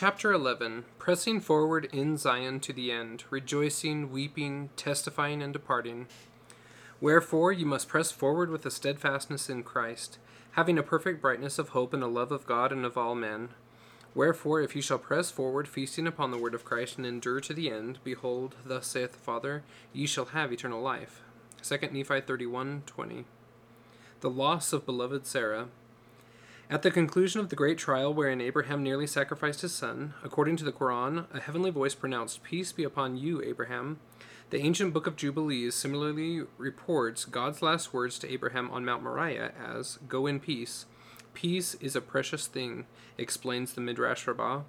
Chapter 11 Pressing forward in Zion to the end, rejoicing, weeping, testifying, and departing. Wherefore you must press forward with a steadfastness in Christ, having a perfect brightness of hope and a love of God and of all men. Wherefore, if you shall press forward, feasting upon the word of Christ, and endure to the end, behold, thus saith the Father, ye shall have eternal life. 2 Nephi 31 20. The loss of beloved Sarah. At the conclusion of the great trial wherein Abraham nearly sacrificed his son, according to the Quran, a heavenly voice pronounced, Peace be upon you, Abraham. The ancient book of Jubilees similarly reports God's last words to Abraham on Mount Moriah as, Go in peace. Peace is a precious thing, explains the Midrash Rabbah,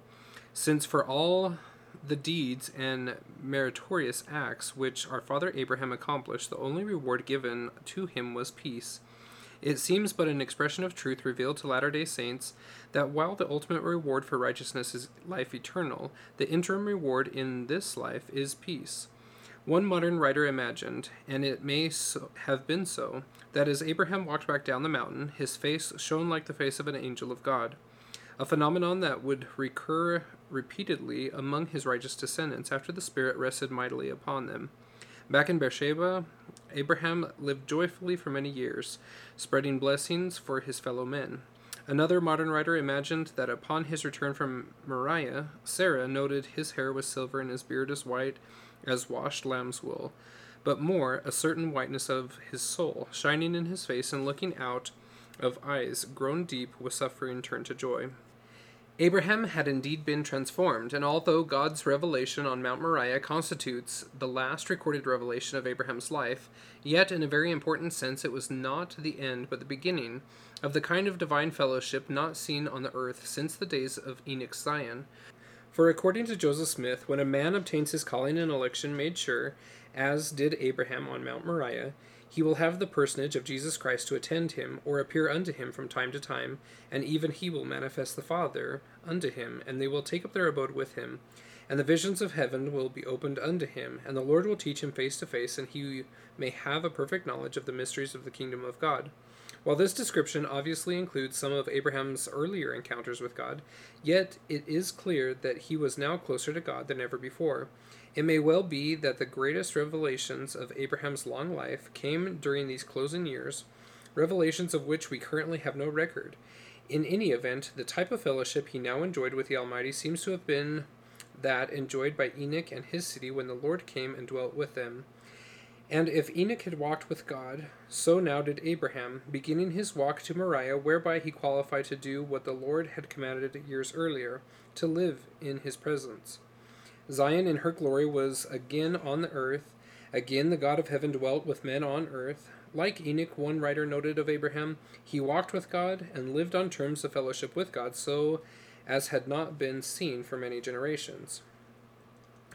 since for all the deeds and meritorious acts which our father Abraham accomplished, the only reward given to him was peace. It seems but an expression of truth revealed to Latter day Saints that while the ultimate reward for righteousness is life eternal, the interim reward in this life is peace. One modern writer imagined, and it may so have been so, that as Abraham walked back down the mountain, his face shone like the face of an angel of God, a phenomenon that would recur repeatedly among his righteous descendants after the Spirit rested mightily upon them. Back in Beersheba, Abraham lived joyfully for many years, spreading blessings for his fellow men. Another modern writer imagined that upon his return from Moriah, Sarah noted his hair was silver and his beard as white as washed lamb's wool, but more a certain whiteness of his soul, shining in his face and looking out of eyes grown deep with suffering turned to joy. Abraham had indeed been transformed, and although God's revelation on Mount Moriah constitutes the last recorded revelation of Abraham's life, yet in a very important sense it was not the end but the beginning of the kind of divine fellowship not seen on the earth since the days of Enoch's Zion. For according to Joseph Smith, when a man obtains his calling and election made sure, as did Abraham on Mount Moriah, he will have the personage of Jesus Christ to attend him, or appear unto him from time to time, and even he will manifest the Father unto him, and they will take up their abode with him. And the visions of heaven will be opened unto him, and the Lord will teach him face to face, and he may have a perfect knowledge of the mysteries of the kingdom of God. While this description obviously includes some of Abraham's earlier encounters with God, yet it is clear that he was now closer to God than ever before. It may well be that the greatest revelations of Abraham's long life came during these closing years, revelations of which we currently have no record. In any event, the type of fellowship he now enjoyed with the Almighty seems to have been that enjoyed by Enoch and his city when the Lord came and dwelt with them. And if Enoch had walked with God, so now did Abraham, beginning his walk to Moriah, whereby he qualified to do what the Lord had commanded years earlier, to live in his presence. Zion in her glory was again on the earth. Again the God of heaven dwelt with men on earth. Like Enoch, one writer noted of Abraham, he walked with God and lived on terms of fellowship with God, so as had not been seen for many generations.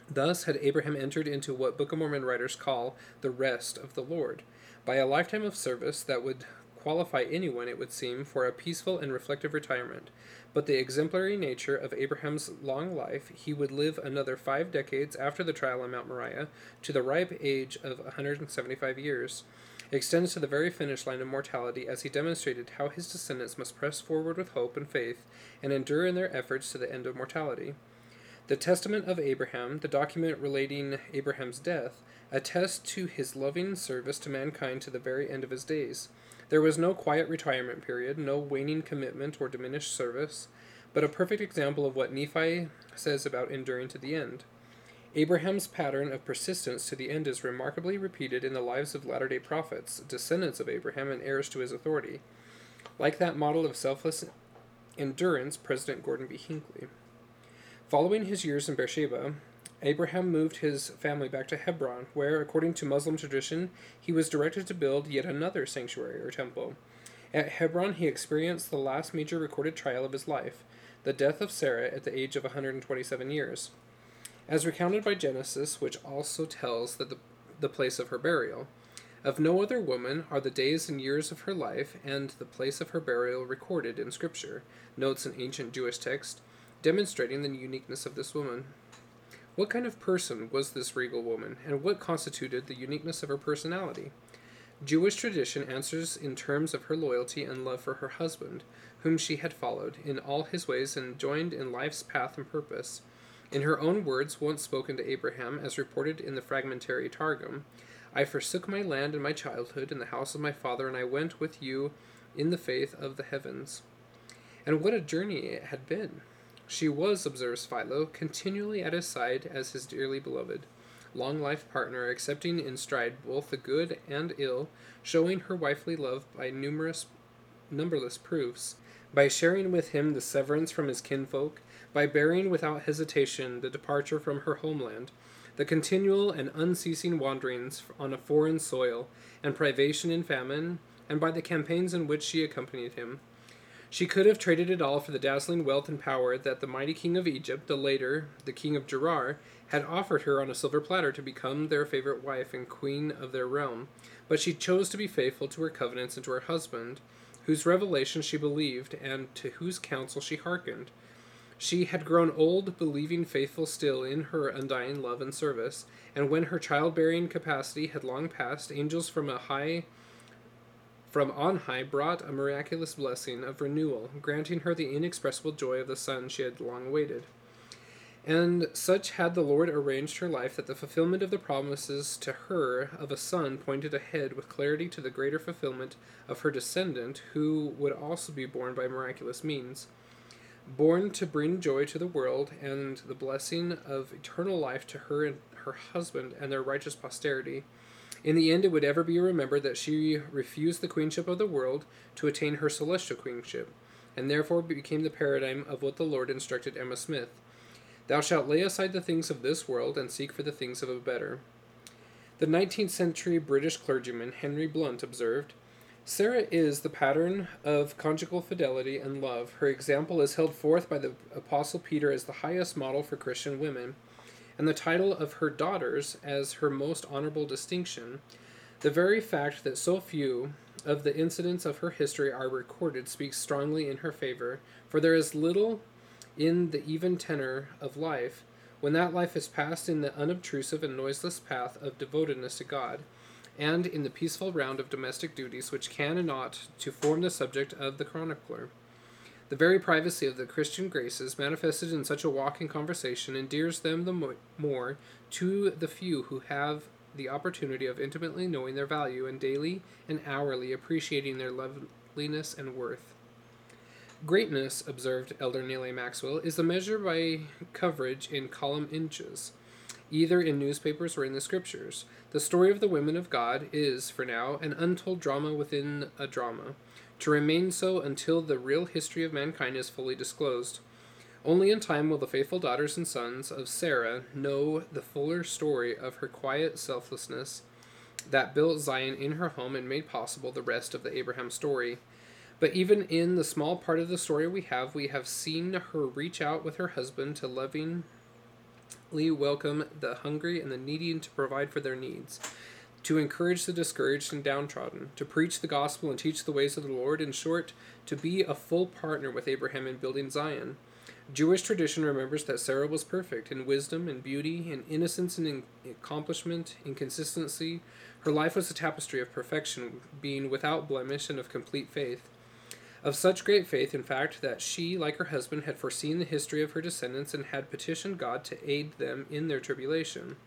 Thus had Abraham entered into what Book of Mormon writers call the rest of the Lord, by a lifetime of service that would qualify anyone, it would seem, for a peaceful and reflective retirement, but the exemplary nature of Abraham's long life, he would live another five decades after the trial on Mount Moriah, to the ripe age of 175 years, extends to the very finish line of mortality as he demonstrated how his descendants must press forward with hope and faith and endure in their efforts to the end of mortality. The Testament of Abraham, the document relating Abraham's death, attests to his loving service to mankind to the very end of his days. There was no quiet retirement period, no waning commitment or diminished service, but a perfect example of what Nephi says about enduring to the end. Abraham's pattern of persistence to the end is remarkably repeated in the lives of latter day prophets, descendants of Abraham and heirs to his authority. Like that model of selfless endurance, President Gordon B. Hinckley. Following his years in Beersheba, Abraham moved his family back to Hebron, where, according to Muslim tradition, he was directed to build yet another sanctuary or temple. At Hebron, he experienced the last major recorded trial of his life, the death of Sarah at the age of 127 years. As recounted by Genesis, which also tells that the, the place of her burial, of no other woman are the days and years of her life and the place of her burial recorded in Scripture, notes an ancient Jewish text, demonstrating the uniqueness of this woman. What kind of person was this regal woman, and what constituted the uniqueness of her personality? Jewish tradition answers in terms of her loyalty and love for her husband, whom she had followed in all his ways and joined in life's path and purpose. In her own words, once spoken to Abraham, as reported in the fragmentary Targum, I forsook my land and my childhood in the house of my father, and I went with you in the faith of the heavens. And what a journey it had been! She was, observes Philo, continually at his side as his dearly beloved, long life partner, accepting in stride both the good and ill, showing her wifely love by numerous, numberless proofs, by sharing with him the severance from his kinfolk, by bearing without hesitation the departure from her homeland, the continual and unceasing wanderings on a foreign soil, and privation and famine, and by the campaigns in which she accompanied him. She could have traded it all for the dazzling wealth and power that the mighty king of Egypt, the later, the king of Gerar, had offered her on a silver platter to become their favorite wife and queen of their realm. But she chose to be faithful to her covenants and to her husband, whose revelation she believed and to whose counsel she hearkened. She had grown old, believing faithful still in her undying love and service, and when her childbearing capacity had long passed, angels from a high from on high brought a miraculous blessing of renewal, granting her the inexpressible joy of the son she had long awaited. And such had the Lord arranged her life that the fulfillment of the promises to her of a son pointed ahead with clarity to the greater fulfillment of her descendant, who would also be born by miraculous means. Born to bring joy to the world and the blessing of eternal life to her and her husband and their righteous posterity in the end, it would ever be remembered that she refused the queenship of the world to attain her celestial queenship, and therefore became the paradigm of what the Lord instructed Emma Smith Thou shalt lay aside the things of this world and seek for the things of a better. The 19th century British clergyman Henry Blunt observed Sarah is the pattern of conjugal fidelity and love. Her example is held forth by the Apostle Peter as the highest model for Christian women and the title of her daughters as her most honorable distinction, the very fact that so few of the incidents of her history are recorded speaks strongly in her favor, for there is little in the even tenor of life when that life is passed in the unobtrusive and noiseless path of devotedness to God, and in the peaceful round of domestic duties which can and ought to form the subject of the chronicler. The very privacy of the Christian graces, manifested in such a walk in conversation, endears them the more to the few who have the opportunity of intimately knowing their value and daily and hourly appreciating their loveliness and worth. Greatness, observed Elder Neal A. Maxwell, is the measure by coverage in column inches, either in newspapers or in the scriptures. The story of the women of God is, for now, an untold drama within a drama to remain so until the real history of mankind is fully disclosed. Only in time will the faithful daughters and sons of Sarah know the fuller story of her quiet selflessness that built Zion in her home and made possible the rest of the Abraham story. But even in the small part of the story we have, we have seen her reach out with her husband to lovingly welcome the hungry and the needy and to provide for their needs to encourage the discouraged and downtrodden, to preach the gospel and teach the ways of the Lord, in short, to be a full partner with Abraham in building Zion. Jewish tradition remembers that Sarah was perfect in wisdom and beauty, in innocence and in accomplishment, in consistency. Her life was a tapestry of perfection, being without blemish and of complete faith. Of such great faith, in fact, that she, like her husband, had foreseen the history of her descendants and had petitioned God to aid them in their tribulation.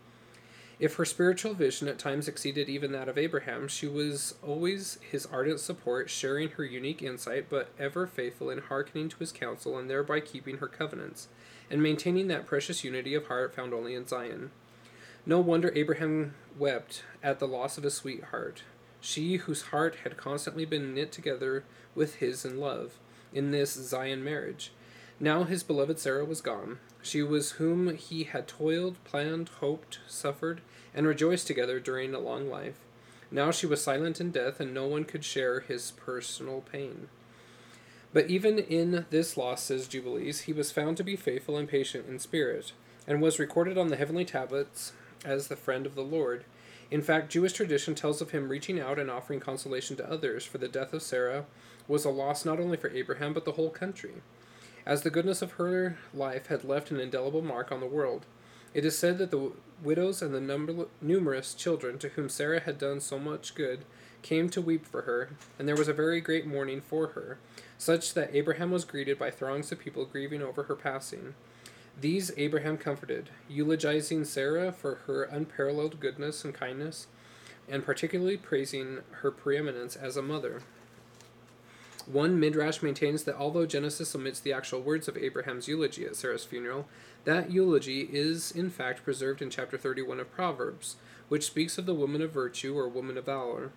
If her spiritual vision at times exceeded even that of Abraham, she was always his ardent support, sharing her unique insight, but ever faithful in hearkening to his counsel and thereby keeping her covenants, and maintaining that precious unity of heart found only in Zion. No wonder Abraham wept at the loss of his sweetheart, she whose heart had constantly been knit together with his in love, in this Zion marriage. Now his beloved Sarah was gone. She was whom he had toiled, planned, hoped, suffered, and rejoiced together during a long life. Now she was silent in death, and no one could share his personal pain. But even in this loss, says Jubilees, he was found to be faithful and patient in spirit, and was recorded on the heavenly tablets as the friend of the Lord. In fact, Jewish tradition tells of him reaching out and offering consolation to others, for the death of Sarah was a loss not only for Abraham, but the whole country, as the goodness of her life had left an indelible mark on the world. It is said that the widows and the number, numerous children to whom Sarah had done so much good came to weep for her, and there was a very great mourning for her, such that Abraham was greeted by throngs of people grieving over her passing. These Abraham comforted, eulogizing Sarah for her unparalleled goodness and kindness, and particularly praising her preeminence as a mother. One Midrash maintains that although Genesis omits the actual words of Abraham's eulogy at Sarah's funeral, that eulogy is in fact preserved in chapter 31 of Proverbs, which speaks of the woman of virtue or woman of valor.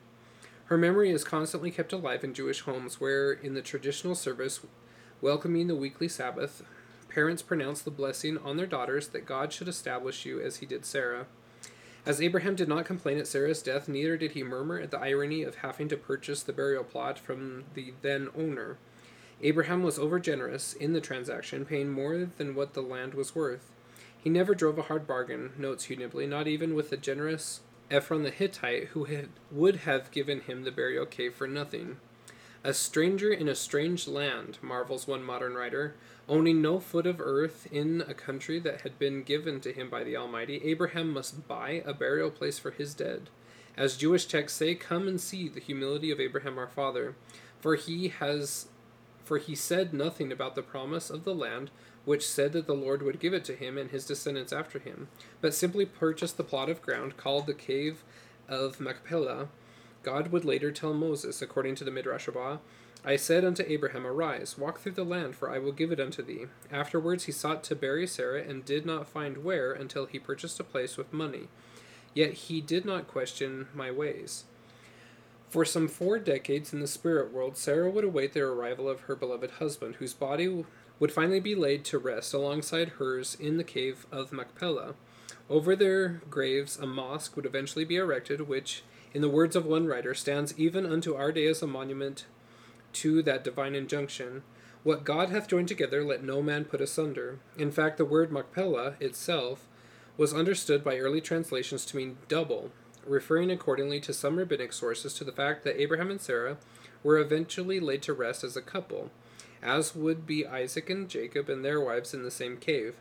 Her memory is constantly kept alive in Jewish homes where, in the traditional service welcoming the weekly Sabbath, parents pronounce the blessing on their daughters that God should establish you as he did Sarah. As Abraham did not complain at Sarah's death, neither did he murmur at the irony of having to purchase the burial plot from the then owner. Abraham was overgenerous in the transaction, paying more than what the land was worth. He never drove a hard bargain, notes Hugh Nibley, not even with the generous Ephron the Hittite, who had, would have given him the burial cave for nothing. A stranger in a strange land, marvels one modern writer, owning no foot of earth in a country that had been given to him by the Almighty, Abraham must buy a burial place for his dead. As Jewish texts say, come and see the humility of Abraham our father, for he has for he said nothing about the promise of the land, which said that the Lord would give it to him and his descendants after him, but simply purchased the plot of ground called the cave of Machpelah, God would later tell Moses, according to the Midrash Rabbah, I said unto Abraham, Arise, walk through the land, for I will give it unto thee. Afterwards he sought to bury Sarah, and did not find where until he purchased a place with money. Yet he did not question my ways. For some four decades in the spirit world, Sarah would await the arrival of her beloved husband, whose body would finally be laid to rest alongside hers in the cave of Machpelah. Over their graves, a mosque would eventually be erected, which in the words of one writer, stands even unto our day as a monument to that divine injunction What God hath joined together, let no man put asunder. In fact, the word Machpelah itself was understood by early translations to mean double, referring accordingly to some rabbinic sources to the fact that Abraham and Sarah were eventually laid to rest as a couple, as would be Isaac and Jacob and their wives in the same cave.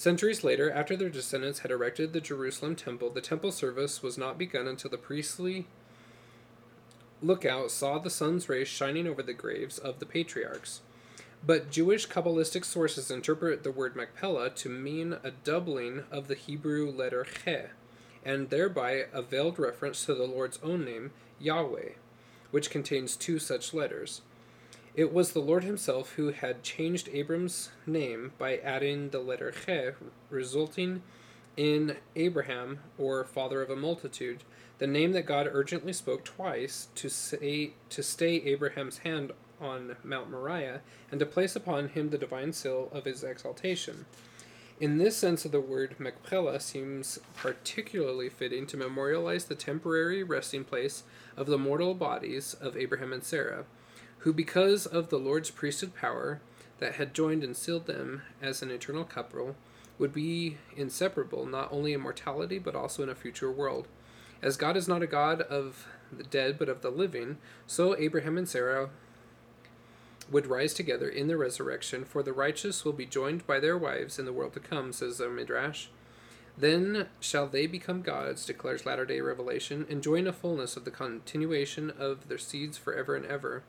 Centuries later, after their descendants had erected the Jerusalem temple, the temple service was not begun until the priestly lookout saw the sun's rays shining over the graves of the patriarchs. But Jewish Kabbalistic sources interpret the word Machpelah to mean a doubling of the Hebrew letter Che, and thereby a veiled reference to the Lord's own name, Yahweh, which contains two such letters. It was the Lord himself who had changed Abram's name by adding the letter Che, resulting in Abraham, or father of a multitude, the name that God urgently spoke twice to say to stay Abraham's hand on Mount Moriah and to place upon him the divine seal of his exaltation. In this sense of the word, Machpelah seems particularly fitting to memorialize the temporary resting place of the mortal bodies of Abraham and Sarah who, because of the Lord's priesthood power that had joined and sealed them as an eternal couple, would be inseparable not only in mortality but also in a future world. As God is not a God of the dead but of the living, so Abraham and Sarah would rise together in the resurrection, for the righteous will be joined by their wives in the world to come, says the Midrash. Then shall they become gods, declares Latter day Revelation, enjoying a fullness of the continuation of their seeds forever and ever.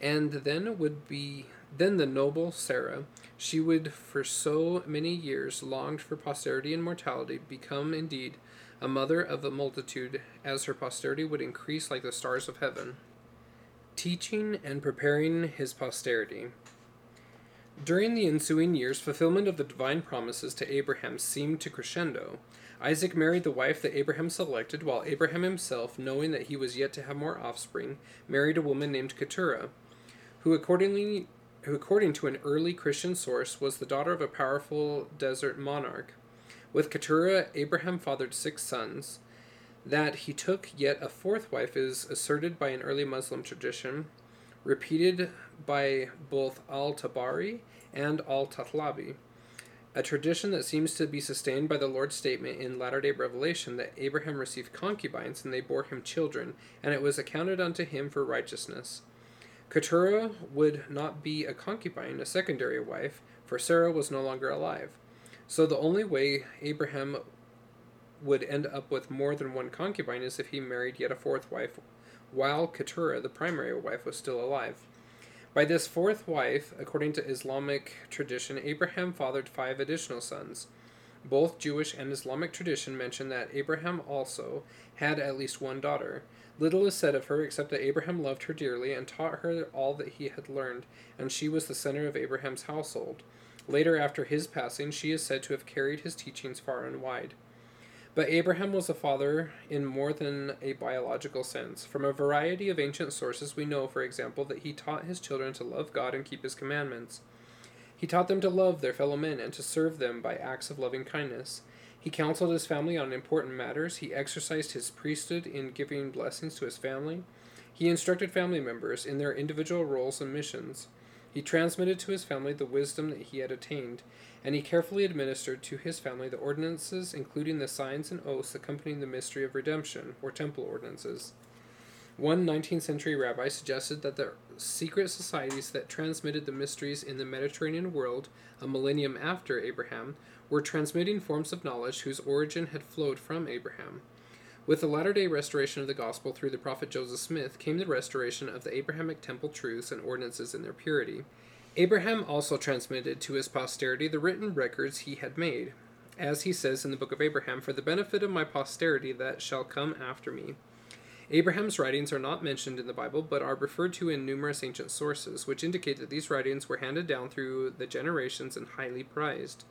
And then would be then the noble Sarah, she would for so many years longed for posterity and mortality, become indeed a mother of a multitude, as her posterity would increase like the stars of heaven. Teaching and preparing his posterity. During the ensuing years, fulfillment of the divine promises to Abraham seemed to crescendo. Isaac married the wife that Abraham selected, while Abraham himself, knowing that he was yet to have more offspring, married a woman named Keturah who accordingly who according to an early Christian source was the daughter of a powerful desert monarch. With Keturah, Abraham fathered six sons. That he took yet a fourth wife is asserted by an early Muslim tradition, repeated by both al Tabari and al Tha'labi, a tradition that seems to be sustained by the Lord's statement in latter day Revelation that Abraham received concubines and they bore him children, and it was accounted unto him for righteousness. Keturah would not be a concubine, a secondary wife, for Sarah was no longer alive. So the only way Abraham would end up with more than one concubine is if he married yet a fourth wife, while Keturah, the primary wife, was still alive. By this fourth wife, according to Islamic tradition, Abraham fathered five additional sons. Both Jewish and Islamic tradition mention that Abraham also had at least one daughter. Little is said of her except that Abraham loved her dearly and taught her all that he had learned, and she was the center of Abraham's household. Later, after his passing, she is said to have carried his teachings far and wide. But Abraham was a father in more than a biological sense. From a variety of ancient sources, we know, for example, that he taught his children to love God and keep his commandments. He taught them to love their fellow men and to serve them by acts of loving kindness. He counseled his family on important matters. He exercised his priesthood in giving blessings to his family. He instructed family members in their individual roles and missions. He transmitted to his family the wisdom that he had attained, and he carefully administered to his family the ordinances, including the signs and oaths accompanying the mystery of redemption, or temple ordinances. One 19th century rabbi suggested that the secret societies that transmitted the mysteries in the Mediterranean world a millennium after Abraham were transmitting forms of knowledge whose origin had flowed from Abraham. With the latter day restoration of the gospel through the prophet Joseph Smith came the restoration of the Abrahamic temple truths and ordinances in their purity. Abraham also transmitted to his posterity the written records he had made, as he says in the book of Abraham, for the benefit of my posterity that shall come after me. Abraham's writings are not mentioned in the Bible, but are referred to in numerous ancient sources, which indicate that these writings were handed down through the generations and highly prized.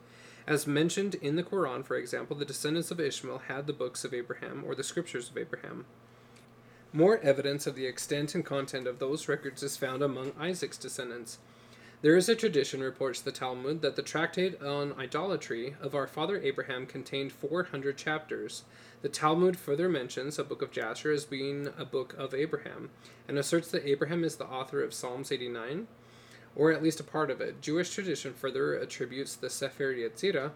As mentioned in the Quran, for example, the descendants of Ishmael had the books of Abraham, or the scriptures of Abraham. More evidence of the extent and content of those records is found among Isaac's descendants. There is a tradition, reports the Talmud, that the tractate on idolatry of our father Abraham contained 400 chapters. The Talmud further mentions a book of Jasher as being a book of Abraham, and asserts that Abraham is the author of Psalms 89, or at least a part of it. Jewish tradition further attributes the Sefer Yetzirah,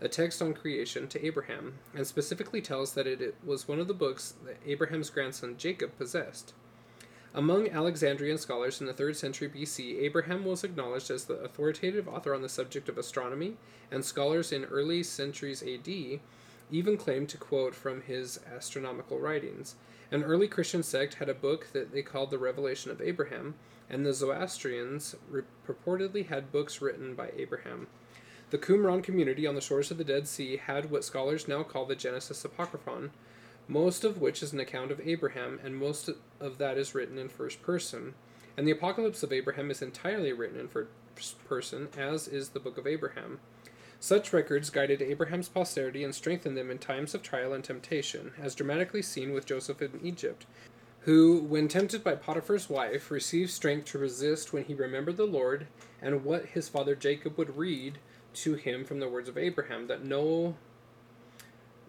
a text on creation, to Abraham, and specifically tells that it was one of the books that Abraham's grandson Jacob possessed. Among Alexandrian scholars in the 3rd century BC, Abraham was acknowledged as the authoritative author on the subject of astronomy, and scholars in early centuries AD even claimed to quote from his astronomical writings. An early Christian sect had a book that they called the Revelation of Abraham, and the Zoroastrians purportedly had books written by Abraham. The Qumran community on the shores of the Dead Sea had what scholars now call the Genesis Apocryphon, most of which is an account of Abraham, and most of that is written in first person. And the Apocalypse of Abraham is entirely written in first person, as is the Book of Abraham. Such records guided Abraham's posterity and strengthened them in times of trial and temptation, as dramatically seen with Joseph in Egypt, who, when tempted by Potiphar's wife, received strength to resist when he remembered the Lord and what his father Jacob would read to him from the words of Abraham, that no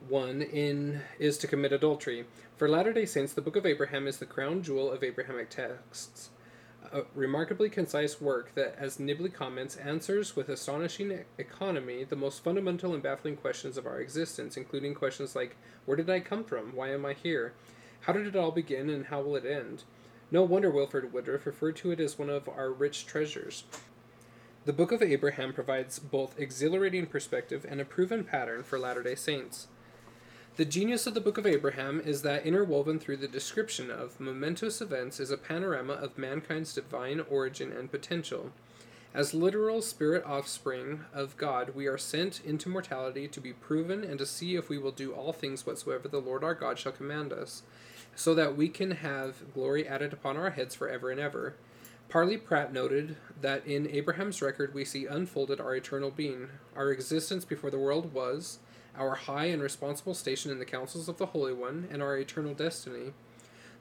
one in is to commit adultery. For Latter-day Saints, the Book of Abraham is the crown jewel of Abrahamic texts. A remarkably concise work that, as Nibley comments, answers with astonishing economy the most fundamental and baffling questions of our existence, including questions like Where did I come from? Why am I here? How did it all begin, and how will it end? No wonder Wilford Woodruff referred to it as one of our rich treasures. The Book of Abraham provides both exhilarating perspective and a proven pattern for Latter day Saints. The genius of the Book of Abraham is that interwoven through the description of momentous events is a panorama of mankind's divine origin and potential. As literal spirit offspring of God, we are sent into mortality to be proven and to see if we will do all things whatsoever the Lord our God shall command us, so that we can have glory added upon our heads forever and ever. Parley Pratt noted that in Abraham's record we see unfolded our eternal being, our existence before the world was, our high and responsible station in the councils of the Holy One, and our eternal destiny.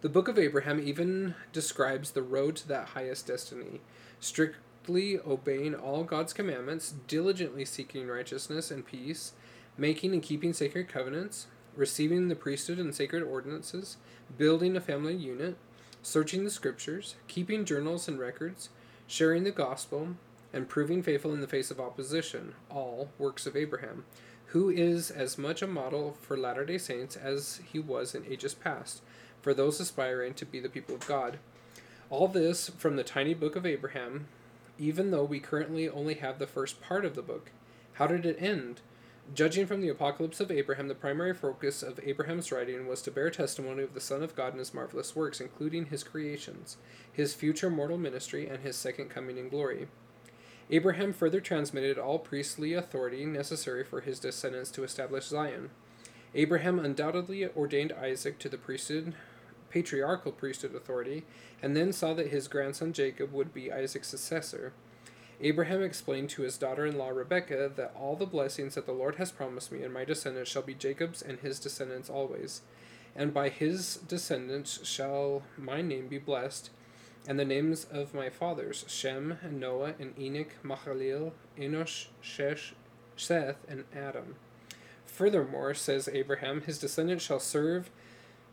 The Book of Abraham even describes the road to that highest destiny, strictly obeying all God's commandments, diligently seeking righteousness and peace, making and keeping sacred covenants, receiving the priesthood and sacred ordinances, building a family unit, searching the scriptures, keeping journals and records, sharing the gospel, and proving faithful in the face of opposition, all works of Abraham who is as much a model for Latter day Saints as he was in ages past, for those aspiring to be the people of God. All this from the tiny book of Abraham, even though we currently only have the first part of the book. How did it end? Judging from the Apocalypse of Abraham, the primary focus of Abraham's writing was to bear testimony of the Son of God and his marvelous works, including his creations, his future mortal ministry, and his second coming in glory. Abraham further transmitted all priestly authority necessary for his descendants to establish Zion. Abraham undoubtedly ordained Isaac to the priesthood, patriarchal priesthood authority, and then saw that his grandson Jacob would be Isaac's successor. Abraham explained to his daughter in law Rebekah that all the blessings that the Lord has promised me and my descendants shall be Jacob's and his descendants always. And by his descendants shall my name be blessed, and the names of my fathers, Shem and Noah and Enoch, Mahalalel, Enosh, Shesh, Seth, and Adam. Furthermore, says Abraham, his descendants shall serve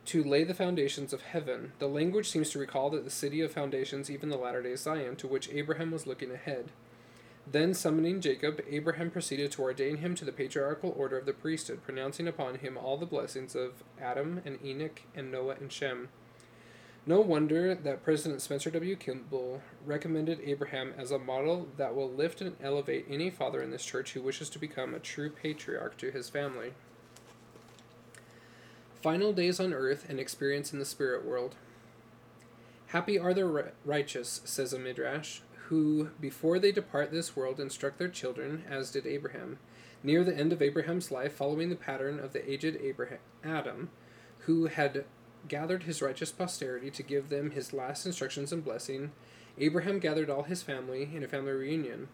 to lay the foundations of heaven. The language seems to recall that the city of foundations, even the latter day Zion, to which Abraham was looking ahead. Then, summoning Jacob, Abraham proceeded to ordain him to the patriarchal order of the priesthood, pronouncing upon him all the blessings of Adam and Enoch and Noah and Shem. No wonder that President Spencer W. Kimball recommended Abraham as a model that will lift and elevate any father in this church who wishes to become a true patriarch to his family. Final days on earth and experience in the spirit world. Happy are the righteous, says a midrash, who, before they depart this world, instruct their children, as did Abraham, near the end of Abraham's life, following the pattern of the aged Abraham, Adam, who had gathered his righteous posterity to give them his last instructions and blessing. Abraham gathered all his family in a family reunion.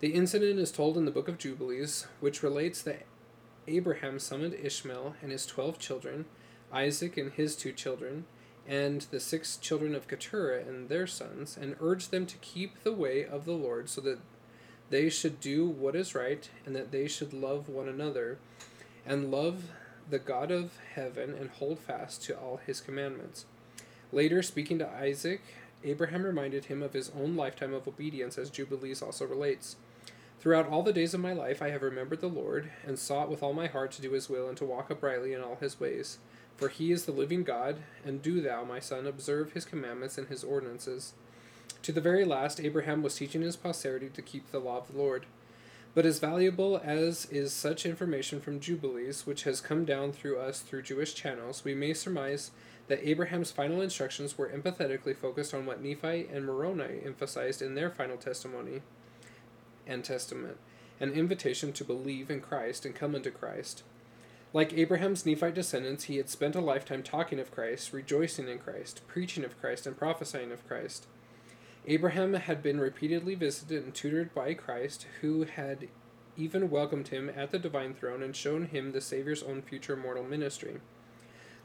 The incident is told in the book of Jubilees, which relates that Abraham summoned Ishmael and his twelve children, Isaac and his two children, and the six children of Keturah and their sons, and urged them to keep the way of the Lord, so that they should do what is right, and that they should love one another, and love the God of heaven, and hold fast to all his commandments. Later, speaking to Isaac, Abraham reminded him of his own lifetime of obedience, as Jubilees also relates. Throughout all the days of my life I have remembered the Lord, and sought with all my heart to do his will, and to walk uprightly in all his ways. For he is the living God, and do thou, my son, observe his commandments and his ordinances. To the very last, Abraham was teaching his posterity to keep the law of the Lord. But as valuable as is such information from Jubilees, which has come down through us through Jewish channels, we may surmise that Abraham's final instructions were empathetically focused on what Nephi and Moroni emphasized in their final testimony and Testament, an invitation to believe in Christ and come unto Christ. Like Abraham's Nephite descendants, he had spent a lifetime talking of Christ, rejoicing in Christ, preaching of Christ, and prophesying of Christ. Abraham had been repeatedly visited and tutored by Christ, who had even welcomed him at the divine throne and shown him the Savior's own future mortal ministry.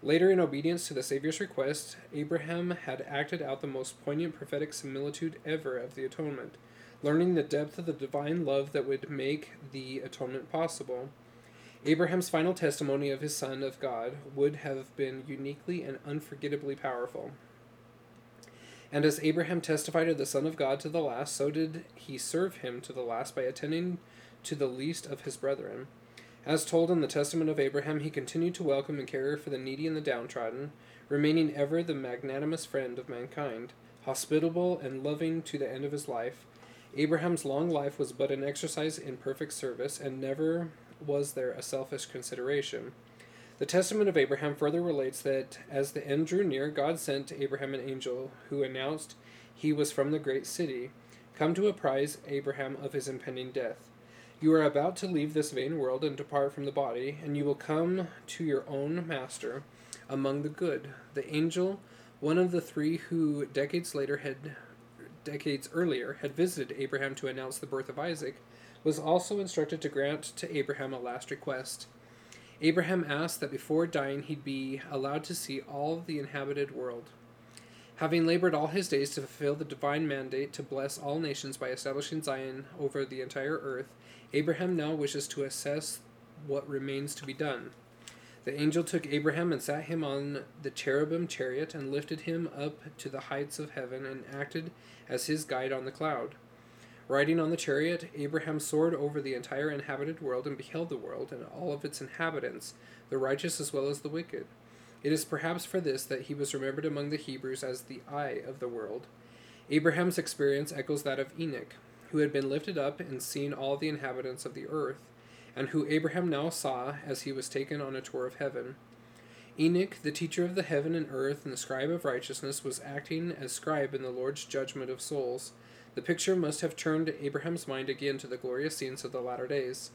Later, in obedience to the Savior's request, Abraham had acted out the most poignant prophetic similitude ever of the atonement learning the depth of the divine love that would make the atonement possible. Abraham's final testimony of his Son of God would have been uniquely and unforgettably powerful. And as Abraham testified of the Son of God to the last, so did he serve him to the last by attending to the least of his brethren. As told in the Testament of Abraham, he continued to welcome and care for the needy and the downtrodden, remaining ever the magnanimous friend of mankind, hospitable and loving to the end of his life, Abraham's long life was but an exercise in perfect service, and never was there a selfish consideration. The Testament of Abraham further relates that as the end drew near, God sent to Abraham an angel who announced he was from the great city, come to apprise Abraham of his impending death. You are about to leave this vain world and depart from the body, and you will come to your own master among the good. The angel, one of the three who decades later had decades earlier, had visited Abraham to announce the birth of Isaac, was also instructed to grant to Abraham a last request. Abraham asked that before dying he'd be allowed to see all the inhabited world. Having labored all his days to fulfill the divine mandate to bless all nations by establishing Zion over the entire earth, Abraham now wishes to assess what remains to be done. The angel took Abraham and sat him on the cherubim chariot and lifted him up to the heights of heaven and acted as his guide on the cloud. Riding on the chariot, Abraham soared over the entire inhabited world and beheld the world and all of its inhabitants, the righteous as well as the wicked. It is perhaps for this that he was remembered among the Hebrews as the eye of the world. Abraham's experience echoes that of Enoch, who had been lifted up and seen all the inhabitants of the earth and who Abraham now saw as he was taken on a tour of heaven. Enoch, the teacher of the heaven and earth and the scribe of righteousness, was acting as scribe in the Lord's judgment of souls. The picture must have turned Abraham's mind again to the glorious scenes of the latter days.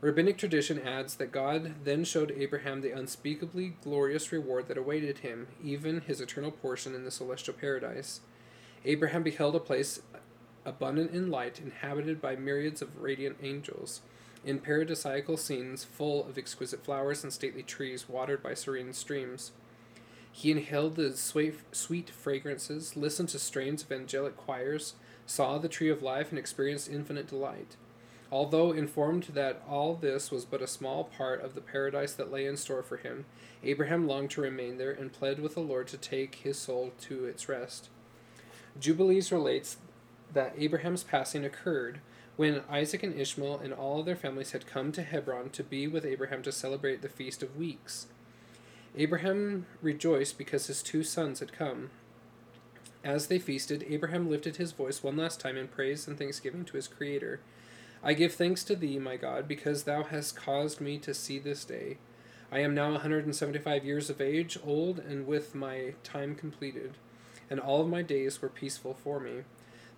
Rabbinic tradition adds that God then showed Abraham the unspeakably glorious reward that awaited him, even his eternal portion in the celestial paradise. Abraham beheld a place abundant in light, inhabited by myriads of radiant angels, in paradisiacal scenes full of exquisite flowers and stately trees watered by serene streams. He inhaled the sweet fragrances, listened to strains of angelic choirs, saw the tree of life, and experienced infinite delight. Although informed that all this was but a small part of the paradise that lay in store for him, Abraham longed to remain there and pled with the Lord to take his soul to its rest. Jubilees relates that Abraham's passing occurred when Isaac and Ishmael and all of their families had come to Hebron to be with Abraham to celebrate the Feast of Weeks. Abraham rejoiced because his two sons had come. As they feasted, Abraham lifted his voice one last time in praise and thanksgiving to his Creator. I give thanks to thee, my God, because thou hast caused me to see this day. I am now a 175 years of age, old, and with my time completed, and all of my days were peaceful for me.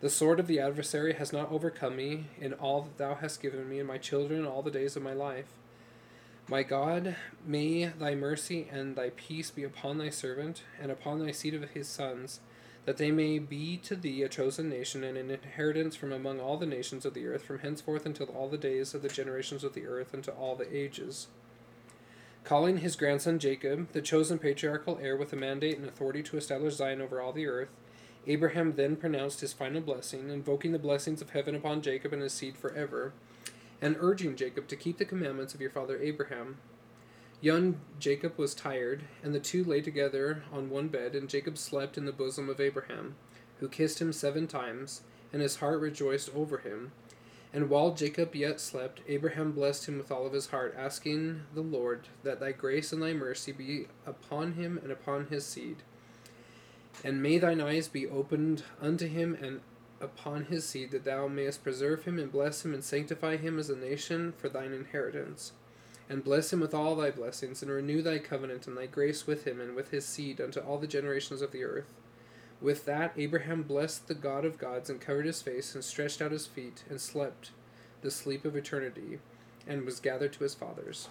The sword of the adversary has not overcome me in all that thou hast given me and my children all the days of my life. My God, may thy mercy and thy peace be upon thy servant and upon thy seed of his sons, that they may be to thee a chosen nation and an inheritance from among all the nations of the earth, from henceforth until all the days of the generations of the earth, unto all the ages. Calling his grandson Jacob, the chosen patriarchal heir with a mandate and authority to establish Zion over all the earth, Abraham then pronounced his final blessing, invoking the blessings of heaven upon Jacob and his seed forever, and urging Jacob to keep the commandments of your father Abraham. Young Jacob was tired, and the two lay together on one bed, and Jacob slept in the bosom of Abraham, who kissed him seven times, and his heart rejoiced over him. And while Jacob yet slept, Abraham blessed him with all of his heart, asking the Lord that thy grace and thy mercy be upon him and upon his seed. And may thine eyes be opened unto him and upon his seed, that thou mayest preserve him and bless him and sanctify him as a nation for thine inheritance and bless him with all thy blessings, and renew thy covenant and thy grace with him and with his seed unto all the generations of the earth. With that, Abraham blessed the God of gods, and covered his face, and stretched out his feet, and slept the sleep of eternity, and was gathered to his fathers.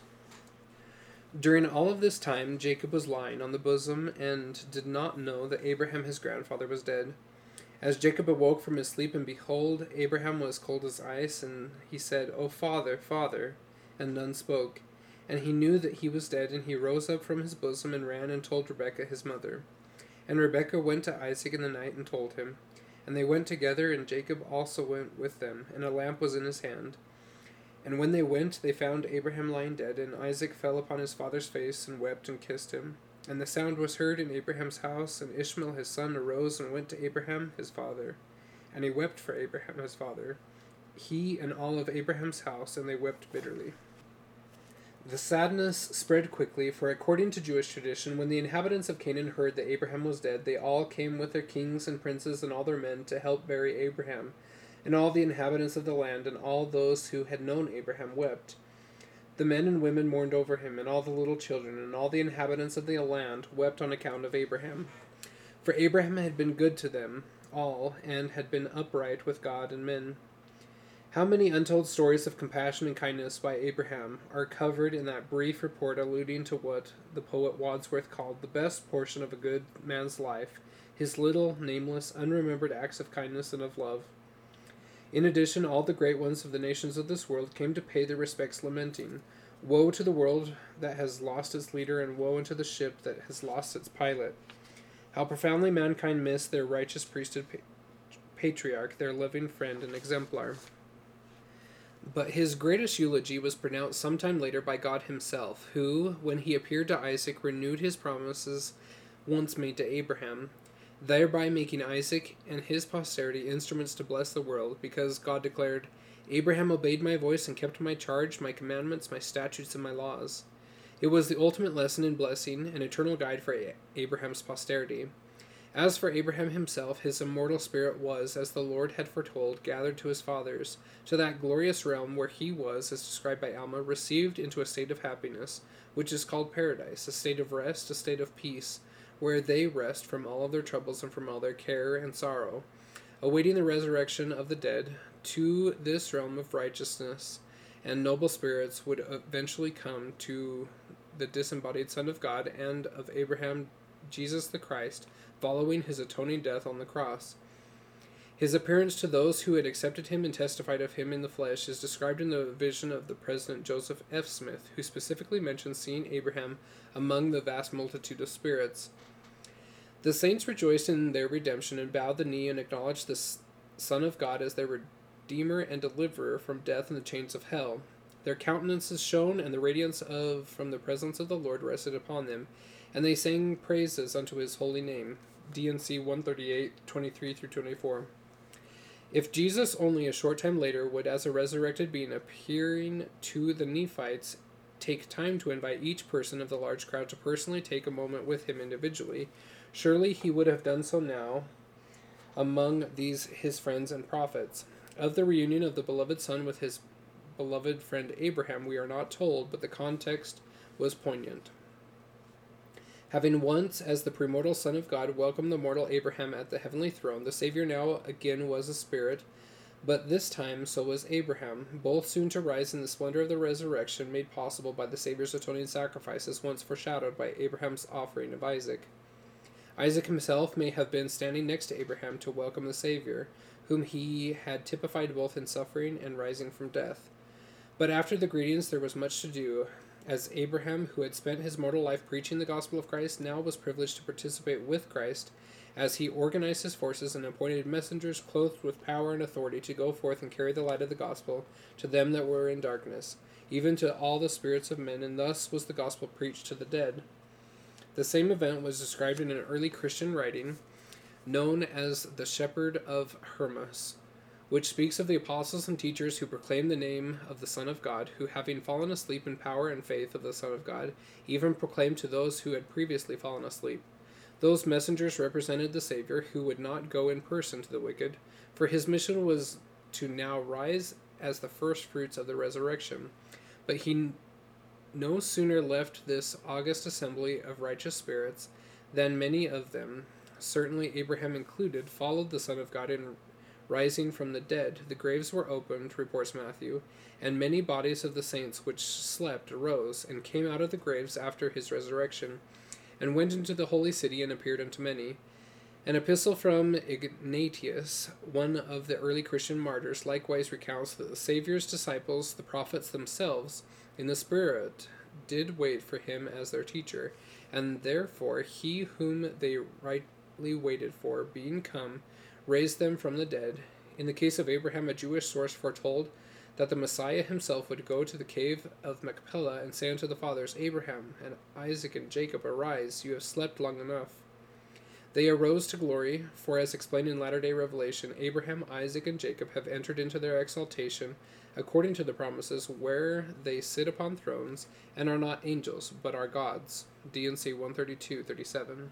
During all of this time, Jacob was lying on the bosom, and did not know that Abraham his grandfather was dead. As Jacob awoke from his sleep, and behold, Abraham was cold as ice, and he said, O father, father, and none spoke. And he knew that he was dead, and he rose up from his bosom and ran and told Rebekah his mother. And Rebekah went to Isaac in the night and told him. And they went together, and Jacob also went with them, and a lamp was in his hand. And when they went, they found Abraham lying dead, and Isaac fell upon his father's face and wept and kissed him. And the sound was heard in Abraham's house, and Ishmael his son arose and went to Abraham his father. And he wept for Abraham his father, he and all of Abraham's house, and they wept bitterly. The sadness spread quickly, for according to Jewish tradition, when the inhabitants of Canaan heard that Abraham was dead, they all came with their kings and princes and all their men to help bury Abraham. And all the inhabitants of the land and all those who had known Abraham wept. The men and women mourned over him, and all the little children, and all the inhabitants of the land wept on account of Abraham. For Abraham had been good to them all, and had been upright with God and men. How many untold stories of compassion and kindness by Abraham are covered in that brief report alluding to what the poet Wordsworth called the best portion of a good man's life his little, nameless, unremembered acts of kindness and of love. In addition, all the great ones of the nations of this world came to pay their respects, lamenting, Woe to the world that has lost its leader, and woe unto the ship that has lost its pilot. How profoundly mankind missed their righteous priesthood patriarch, their loving friend and exemplar. But his greatest eulogy was pronounced sometime later by God himself, who, when he appeared to Isaac, renewed his promises once made to Abraham, thereby making Isaac and his posterity instruments to bless the world, because God declared, Abraham obeyed my voice and kept my charge, my commandments, my statutes, and my laws. It was the ultimate lesson in blessing, an eternal guide for Abraham's posterity. As for Abraham himself, his immortal spirit was, as the Lord had foretold, gathered to his fathers, to that glorious realm where he was, as described by Alma, received into a state of happiness, which is called paradise, a state of rest, a state of peace, where they rest from all of their troubles and from all their care and sorrow, awaiting the resurrection of the dead. To this realm of righteousness and noble spirits would eventually come to the disembodied Son of God and of Abraham, Jesus the Christ following his atoning death on the cross. His appearance to those who had accepted him and testified of him in the flesh is described in the vision of the President Joseph F. Smith, who specifically mentions seeing Abraham among the vast multitude of spirits. The saints rejoiced in their redemption and bowed the knee and acknowledged the Son of God as their Redeemer and Deliverer from death and the chains of hell. Their countenances shone, and the radiance of from the presence of the Lord rested upon them, and they sang praises unto his holy name. D&C 138, 23 through 24. If Jesus only a short time later would, as a resurrected being appearing to the Nephites, take time to invite each person of the large crowd to personally take a moment with him individually, surely he would have done so now among these his friends and prophets. Of the reunion of the beloved Son with his beloved friend Abraham, we are not told, but the context was poignant. Having once, as the premortal Son of God, welcomed the mortal Abraham at the heavenly throne, the Savior now again was a spirit, but this time so was Abraham, both soon to rise in the splendor of the resurrection made possible by the Savior's atoning sacrifices once foreshadowed by Abraham's offering of Isaac. Isaac himself may have been standing next to Abraham to welcome the Savior, whom he had typified both in suffering and rising from death. But after the greetings there was much to do, as Abraham, who had spent his mortal life preaching the gospel of Christ, now was privileged to participate with Christ as he organized his forces and appointed messengers clothed with power and authority to go forth and carry the light of the gospel to them that were in darkness, even to all the spirits of men, and thus was the gospel preached to the dead. The same event was described in an early Christian writing known as the Shepherd of Hermas which speaks of the apostles and teachers who proclaim the name of the Son of God, who, having fallen asleep in power and faith of the Son of God, even proclaimed to those who had previously fallen asleep. Those messengers represented the Savior, who would not go in person to the wicked, for his mission was to now rise as the first fruits of the resurrection. But he no sooner left this august assembly of righteous spirits than many of them, certainly Abraham included, followed the Son of God in rising from the dead, the graves were opened, reports Matthew, and many bodies of the saints which slept arose and came out of the graves after his resurrection, and went into the holy city and appeared unto many. An epistle from Ignatius, one of the early Christian martyrs, likewise recounts that the Saviour's disciples, the prophets themselves, in the Spirit, did wait for him as their teacher, and therefore he whom they rightly waited for, being come, raised them from the dead. In the case of Abraham, a Jewish source foretold that the Messiah himself would go to the cave of Machpelah and say unto the fathers, Abraham and Isaac and Jacob, Arise, you have slept long enough. They arose to glory, for as explained in latter day revelation, Abraham, Isaac, and Jacob have entered into their exaltation, according to the promises, where they sit upon thrones, and are not angels, but are gods. D&C 132 37.